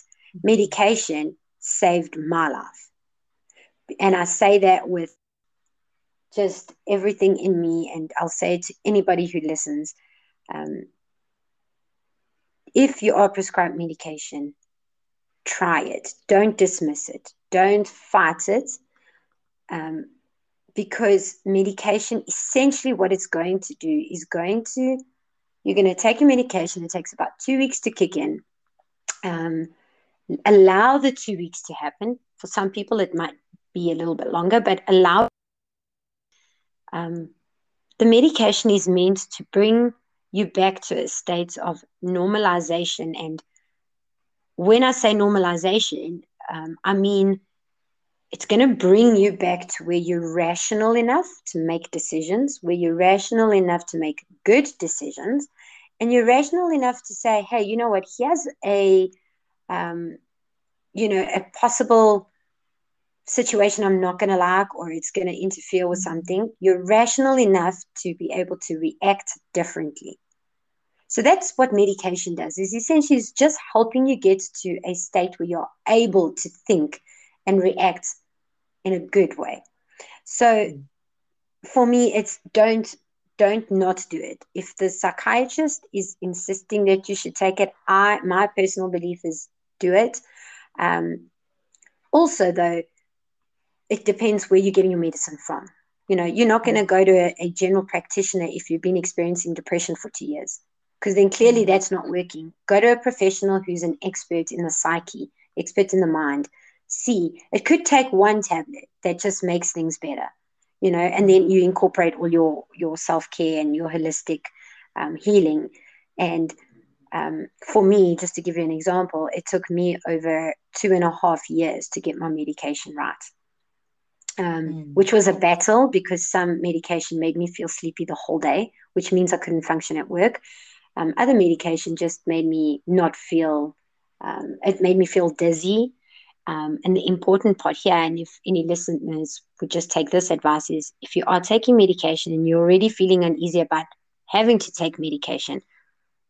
medication saved my life. And I say that with just everything in me, and I'll say it to anybody who listens. Um, if you are prescribed medication, try it. Don't dismiss it. Don't fight it. Um, because medication, essentially, what it's going to do is going to, you're going to take your medication. It takes about two weeks to kick in. Um, allow the two weeks to happen. For some people, it might be a little bit longer, but allow. Um, the medication is meant to bring you back to a state of normalization. And when I say normalization, um, I mean it's going to bring you back to where you're rational enough to make decisions, where you're rational enough to make good decisions, and you're rational enough to say, hey, you know what, here's a, um, you know, a possible situation I'm not going to like or it's going to interfere with something, you're rational enough to be able to react differently. So that's what medication does is essentially is just helping you get to a state where you're able to think and react in a good way. So for me it's don't don't not do it. If the psychiatrist is insisting that you should take it, I my personal belief is do it. Um, also though, it depends where you're getting your medicine from. You know, you're not going to go to a, a, general practitioner if you've been experiencing depression for two years, because then clearly mm. that's not working. Go to a professional who's an expert in the psyche, expert in the mind. See, it could take one tablet that just makes things better, you know, and then you incorporate all your your self care and your holistic um, healing. And um, for me, just to give you an example, it took me over two and a half years to get my medication right um, mm. which was a battle because some medication made me feel sleepy the whole day, which means I couldn't function at work. Um, other medication just made me not feel, um, it made me feel dizzy. Um, and the important part here, and if any listeners would just take this advice, is if you are taking medication and you're already feeling uneasy about having to take medication,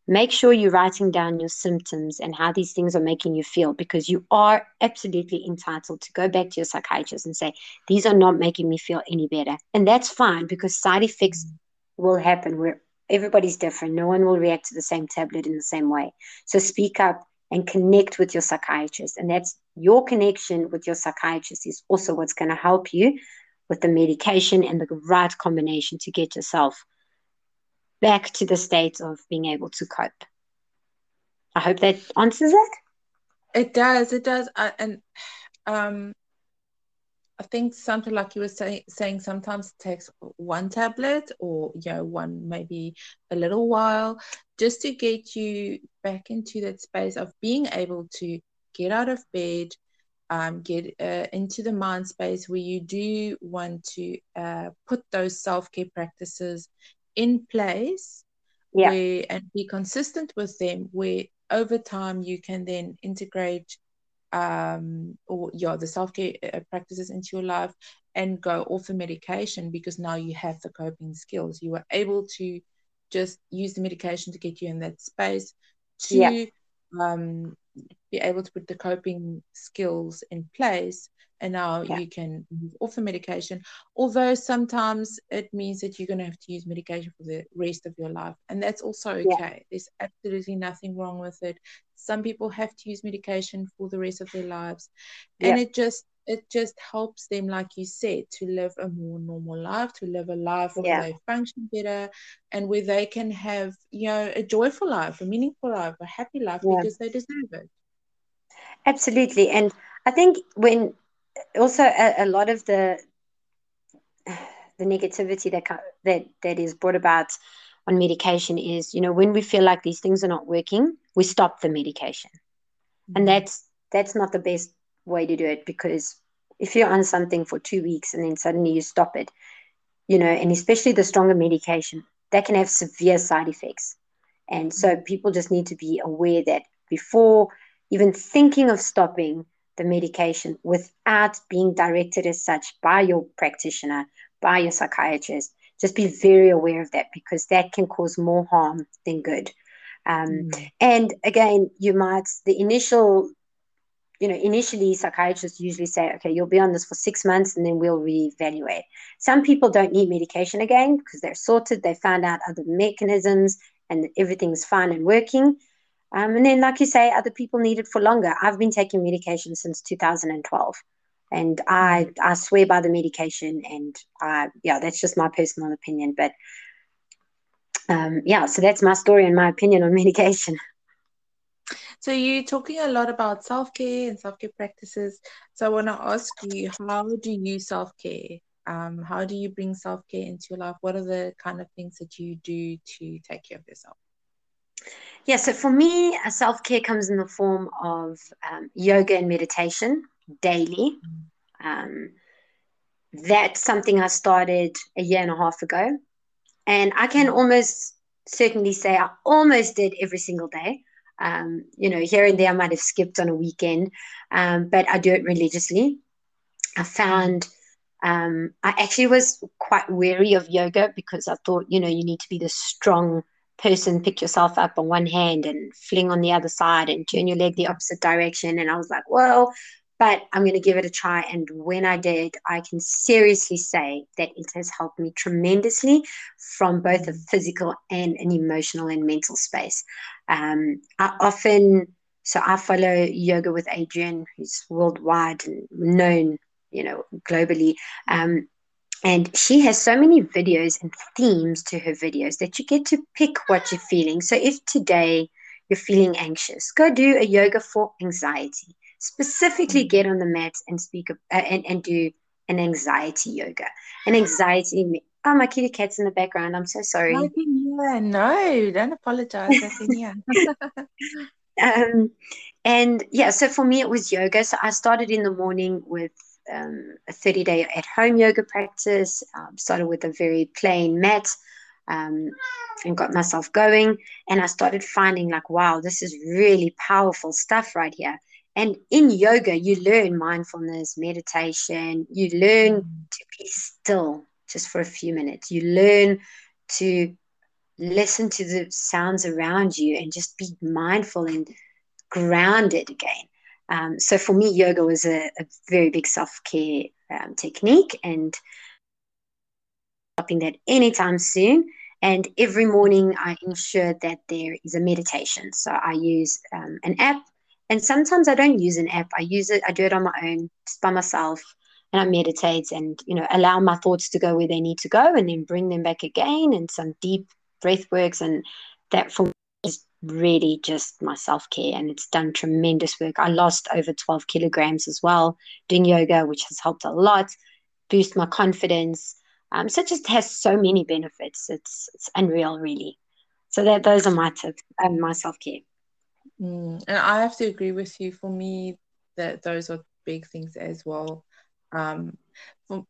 make sure you're writing down your symptoms and how these things are making you feel because you are absolutely entitled to go back to your psychiatrist and say these are not making me feel any better and that's fine because side effects will happen where everybody's different no one will react to the same tablet in the same way so speak up and connect with your psychiatrist and that's your connection with your psychiatrist is also what's going to help you with the medication and the right combination to get yourself back to the state of being able to cope. I hope that answers it. It does. It does. And um, I think something like you were say, saying, sometimes it takes one tablet or you know one maybe a little while just to get you back into that space of being able to get out of bed, um, get uh, into the mind space where you do want to uh, put those self care practices in place yeah. where and be consistent with them where over time you can then integrate um, or yeah the self-care uh, practices into your life and go off the medication because now you have the coping skills you are able to just use the medication to get you in that space to yeah. um, be able to put the coping skills in place and now yeah. you can move off the medication although sometimes it means that you're going to have to use medication for the rest of your life and that's also okay yeah. there's absolutely nothing wrong with it some people have to use medication for the rest of their lives and yeah. it just it just helps them like you said to live a more normal life to live a life where they function better and where they can have you know a joyful life a meaningful life a happy life because they deserve it absolutely and i think when also a, a, lot of the the negativity that that that is brought about on medication is you know when we feel like these things are not working we stop the medication mm-hmm. and that's that's not the best way to do it because if you're on something for two weeks and then suddenly you stop it you know and especially the stronger medication that can have severe side effects and so mm-hmm. people just need to be aware that before even thinking of stopping the medication without being directed as such by your practitioner, by your psychiatrist. Just be very aware of that because that can cause more harm than good. Um, mm. And again, you might, the initial, you know, initially psychiatrists usually say, okay, you'll be on this for six months and then we'll reevaluate. Some people don't need medication again because they're sorted, they found out other mechanisms and everything's fine and working. Um, and then, like you say, other people need it for longer. I've been taking medication since 2012, and I I swear by the medication. And I, yeah, that's just my personal opinion. But um, yeah, so that's my story and my opinion on medication. So you're talking a lot about self care and self care practices. So I want to ask you, how do you self care? Um, how do you bring self care into your life? What are the kind of things that you do to take care of yourself? Yeah, so for me, self care comes in the form of um, yoga and meditation daily. Um, that's something I started a year and a half ago. And I can almost certainly say I almost did every single day. Um, you know, here and there I might have skipped on a weekend, um, but I do it religiously. I found um, I actually was quite wary of yoga because I thought, you know, you need to be this strong person pick yourself up on one hand and fling on the other side and turn your leg the opposite direction. And I was like, well, but I'm going to give it a try. And when I did, I can seriously say that it has helped me tremendously from both a physical and an emotional and mental space. Um, I often, so I follow Yoga with Adriene, who's worldwide and known, you know, globally. Um, and she has so many videos and themes to her videos that you get to pick what you're feeling. So if today you're feeling anxious, go do a yoga for anxiety. Specifically, get on the mat and speak uh, and, and do an anxiety yoga. An anxiety. Oh, my kitty cat's in the background. I'm so sorry. I can hear. No, don't apologize. I can hear. um, and yeah, so for me, it was yoga. So I started in the morning with um, a 30 day at home yoga practice. Um, started with a very plain mat um, and got myself going. And I started finding, like, wow, this is really powerful stuff right here. And in yoga, you learn mindfulness, meditation, you learn to be still just for a few minutes. You learn to listen to the sounds around you and just be mindful and grounded again. Um, so for me, yoga was a, a very big self care um, technique and stopping that anytime soon. And every morning, I ensure that there is a meditation. So I use um, an app, and sometimes I don't use an app. I use it. I do it on my own, just by myself, and I meditate and you know allow my thoughts to go where they need to go, and then bring them back again, and some deep breath works, and that for really just my self care and it's done tremendous work. I lost over 12 kilograms as well doing yoga, which has helped a lot boost my confidence. Um, so it just has so many benefits. It's it's unreal, really. So that those are my tips and my self care. Mm, and I have to agree with you. For me, that those are big things as well. Um,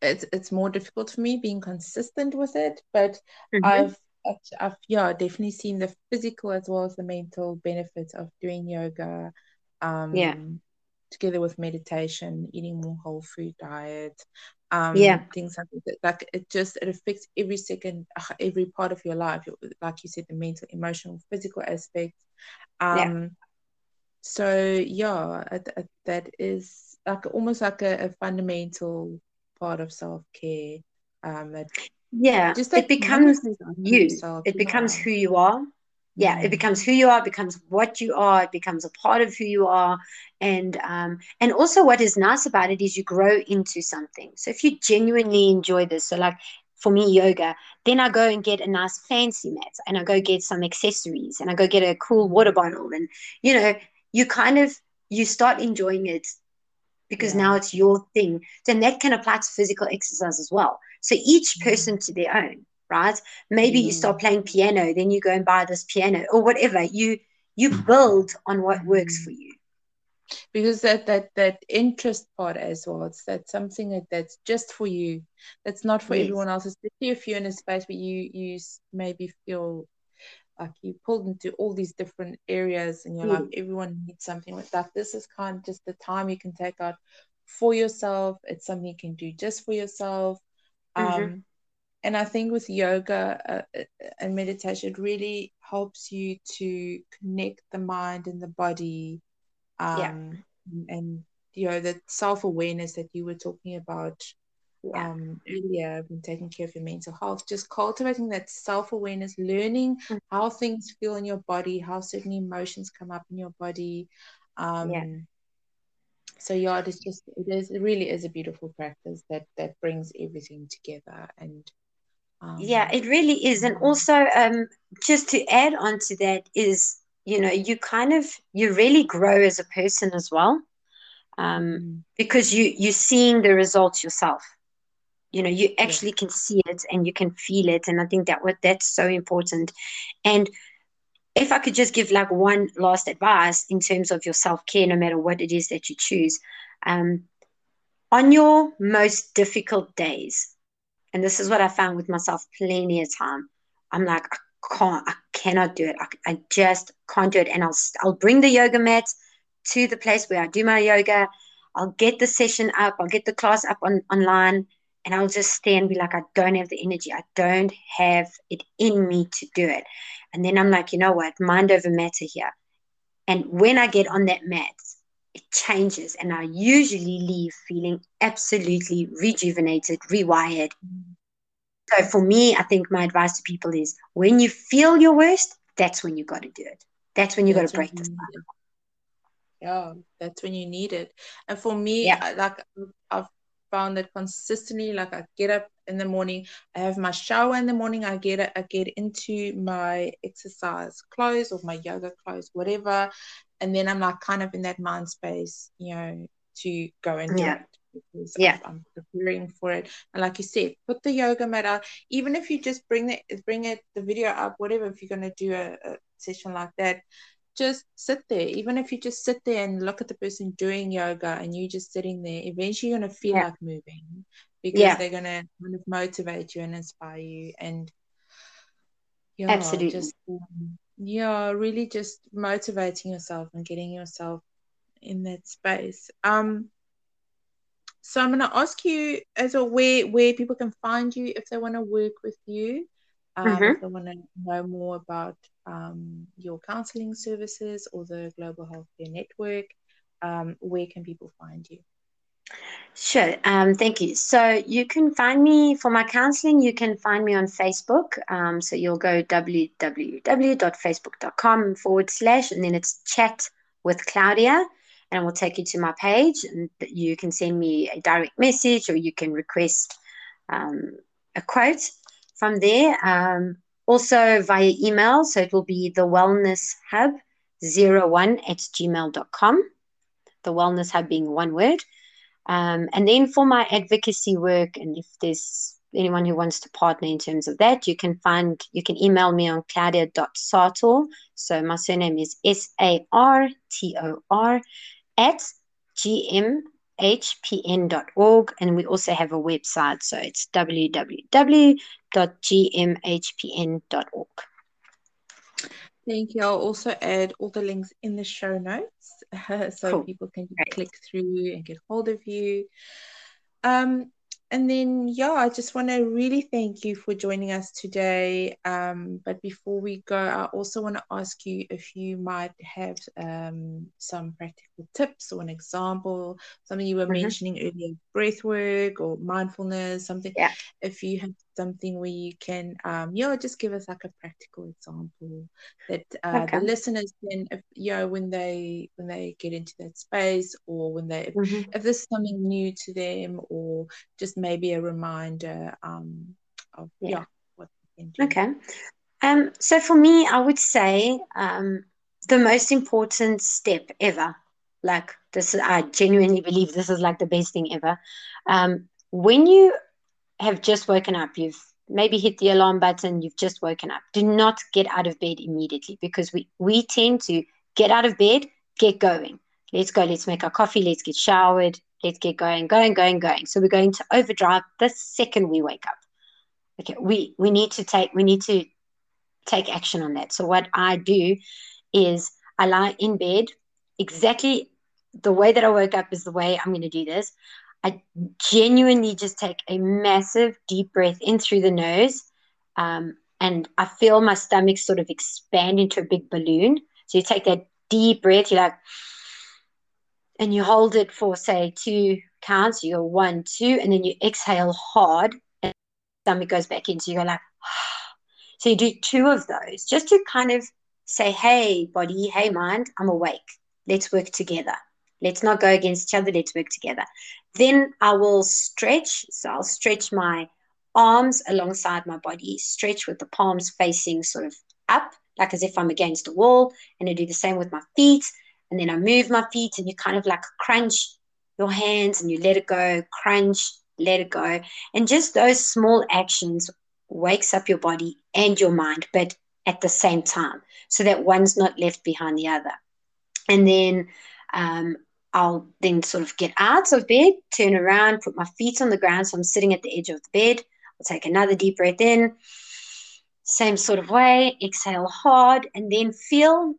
it's it's more difficult for me being consistent with it, but mm-hmm. I've I've yeah definitely seen the physical as well as the mental benefits of doing yoga. Um, yeah. Together with meditation, eating more whole food diet, um, yeah, things like that. Like it just it affects every second, uh, every part of your life. Like you said, the mental, emotional, physical aspect. Um, yeah. So yeah, that is like almost like a, a fundamental part of self care. Um, that yeah just it becomes you. yourself, it becomes who you are. Yeah mm. it becomes who you are it becomes what you are it becomes a part of who you are. And um and also what is nice about it is you grow into something. So if you genuinely enjoy this so like for me yoga then i go and get a nice fancy mat and i go get some accessories and i go get a cool water bottle and you know you kind of you start enjoying it because yeah. now it's your thing then that can apply to physical exercise as well so each mm. person to their own, right? Maybe mm. you start mm. playing piano, then you go and buy this piano or whatever. You you build on what works for you. Because that that that interest part as well, it's that something that, that's just for you. That's not for yes. everyone else. Especially if you're in a space where you you maybe feel like you pulled into all these different areas and you're mm. like everyone needs something like that this is kind of just the time you can take out for yourself it's something you can do just for yourself mm-hmm. um and i think with yoga uh, uh, and meditation it really helps you to connect the mind and the body um yeah. and you know the self-awareness that you were talking about yeah. um, earlier when taking care of your mental health, just cultivating that self awareness, learning mm-hmm. how things feel in your body, how certain emotions come up in your body. Um, yeah. So yeah, it's just it is it really is a beautiful practice that that brings everything together and. Um, yeah, it really is, and also um, just to add on to that is you know you kind of you really grow as a person as well um, mm. because you you're seeing the results yourself you know you actually yeah. can see it and you can feel it. And i think that what that's so important. And if i could just give like one last advice in terms of your self-care no matter what it is that you choose um, on your most difficult days and this is what i found with myself plenty of time i'm like i can't i cannot do it. I, I just can't do it. And i'll i'll bring the yoga mat to the place where i do my yoga. I'll get the session up. I'll get the class up on online and I'll just stay and be like, I don't have the energy. I don't have it in me to do it. And then I'm like, you know what? Mind over matter here. And when I get on that mat, it changes. And I usually leave feeling absolutely rejuvenated, rewired. So for me, I think my advice to people is when you feel your worst, that's when you got to do it. That's when you got to break the cycle. Yeah, that's when you need it. And for me, yeah. like I've found that consistently like i get up in the morning i have my shower in the morning i get it i get into my exercise clothes or my yoga clothes whatever and then i'm like kind of in that mind space you know to go and do yeah. it because yeah. I'm, I'm, preparing for it. And like you said, put the yoga mat out. Even if you just bring it, bring it, the video up, whatever. If you're gonna do a, a session like that, just sit there. Even if you just sit there and look at the person doing yoga and you just sitting there, eventually you're gonna feel yeah. like moving because yeah. they're gonna kind of motivate you and inspire you. And yeah, absolutely, just um, yeah, really just motivating yourself and getting yourself in that space. Um, so I'm gonna ask you as a where where people can find you if they want to work with you. Um, mm-hmm. If they want to know more about um, your counseling services or the Global Healthcare Network, um, where can people find you? Sure. Um, thank you. So you can find me for my counseling. You can find me on Facebook. Um, so you'll go www.facebook.com forward slash, and then it's chat with Claudia, and it will take you to my page. And you can send me a direct message, or you can request um, a quote from there. Um, also via email. So it will be the wellness hub 01 at gmail.com. The wellness hub being one word. Um, and then for my advocacy work, and if there's anyone who wants to partner in terms of that, you can find, you can email me on claudia.sartor. So my surname is S A R T O R at gm hpn.org and we also have a website so it's www.gmhpn.org thank you i'll also add all the links in the show notes so cool. people can click through and get hold of you um, and then, yeah, I just want to really thank you for joining us today. Um, but before we go, I also want to ask you if you might have um, some practical tips or an example, something you were mm-hmm. mentioning earlier, breath work or mindfulness, something. Yeah. If you have something where you can, um, yeah, just give us like a practical example that uh, okay. the listeners can, if you know, when they when they get into that space or when they, if, mm-hmm. if this is something new to them or just maybe a reminder um, of yeah, yeah what can do. Okay. Um, so for me, I would say um, the most important step ever, like this, I genuinely believe this is like the best thing ever. Um, when you have just woken up, you've maybe hit the alarm button, you've just woken up. Do not get out of bed immediately because we, we tend to get out of bed, get going. Let's go, let's make our coffee, let's get showered, let's get going, going, going, going. So we're going to overdrive the second we wake up. Okay, we we need to take, we need to take action on that. So what I do is I lie in bed exactly the way that I woke up is the way I'm going to do this. I genuinely just take a massive deep breath in through the nose. Um, and I feel my stomach sort of expand into a big balloon. So you take that deep breath, you're like, and you hold it for say two counts. You go one, two, and then you exhale hard, and stomach goes back in. So you go like, so you do two of those just to kind of say, hey, body, hey, mind, I'm awake. Let's work together. Let's not go against each other. Let's work together. Then I will stretch. So I'll stretch my arms alongside my body, stretch with the palms facing sort of up, like as if I'm against a wall. And I do the same with my feet. And then I move my feet and you kind of like crunch your hands and you let it go, crunch, let it go. And just those small actions wakes up your body and your mind, but at the same time, so that one's not left behind the other. And then um, I'll then sort of get out of bed, turn around, put my feet on the ground. So I'm sitting at the edge of the bed. I'll take another deep breath in, same sort of way, exhale hard, and then feel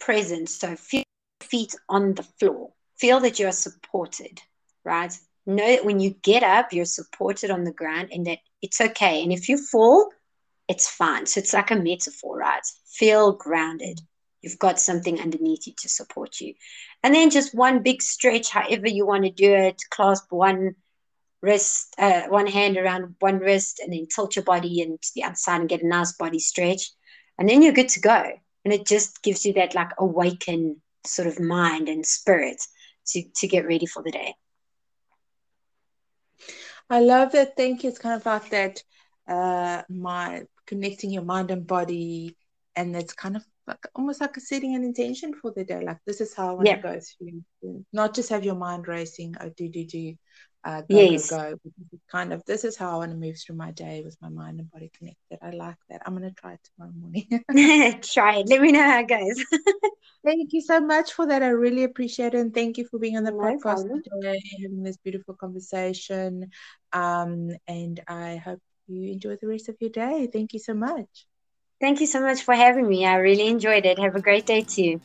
present. So feel feet on the floor. Feel that you're supported, right? Know that when you get up, you're supported on the ground and that it's okay. And if you fall, it's fine. So it's like a metaphor, right? Feel grounded. You've got something underneath you to support you. And then just one big stretch, however you want to do it. Clasp one wrist, uh, one hand around one wrist, and then tilt your body into the other side and get a nice body stretch. And then you're good to go. And it just gives you that like awaken sort of mind and spirit to to get ready for the day. I love that. Thank you. It's kind of like that. Uh, my connecting your mind and body, and it's kind of like almost like a setting an intention for the day. Like this is how I want yeah. to go through. Not just have your mind racing. Oh, do do do. Uh, go, yes. go, go. Kind of, this is how I want to move through my day with my mind and body connected. I like that. I'm going to try it tomorrow morning. try it. Let me know how it goes. thank you so much for that. I really appreciate it. And thank you for being on the no podcast problem. today, having this beautiful conversation. Um, and I hope you enjoy the rest of your day. Thank you so much. Thank you so much for having me. I really enjoyed it. Have a great day too.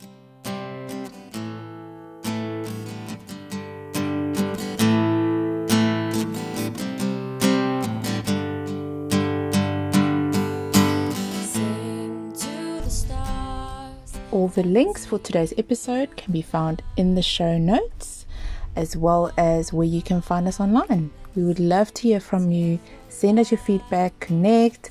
All the links for today's episode can be found in the show notes, as well as where you can find us online. We would love to hear from you. Send us your feedback, connect,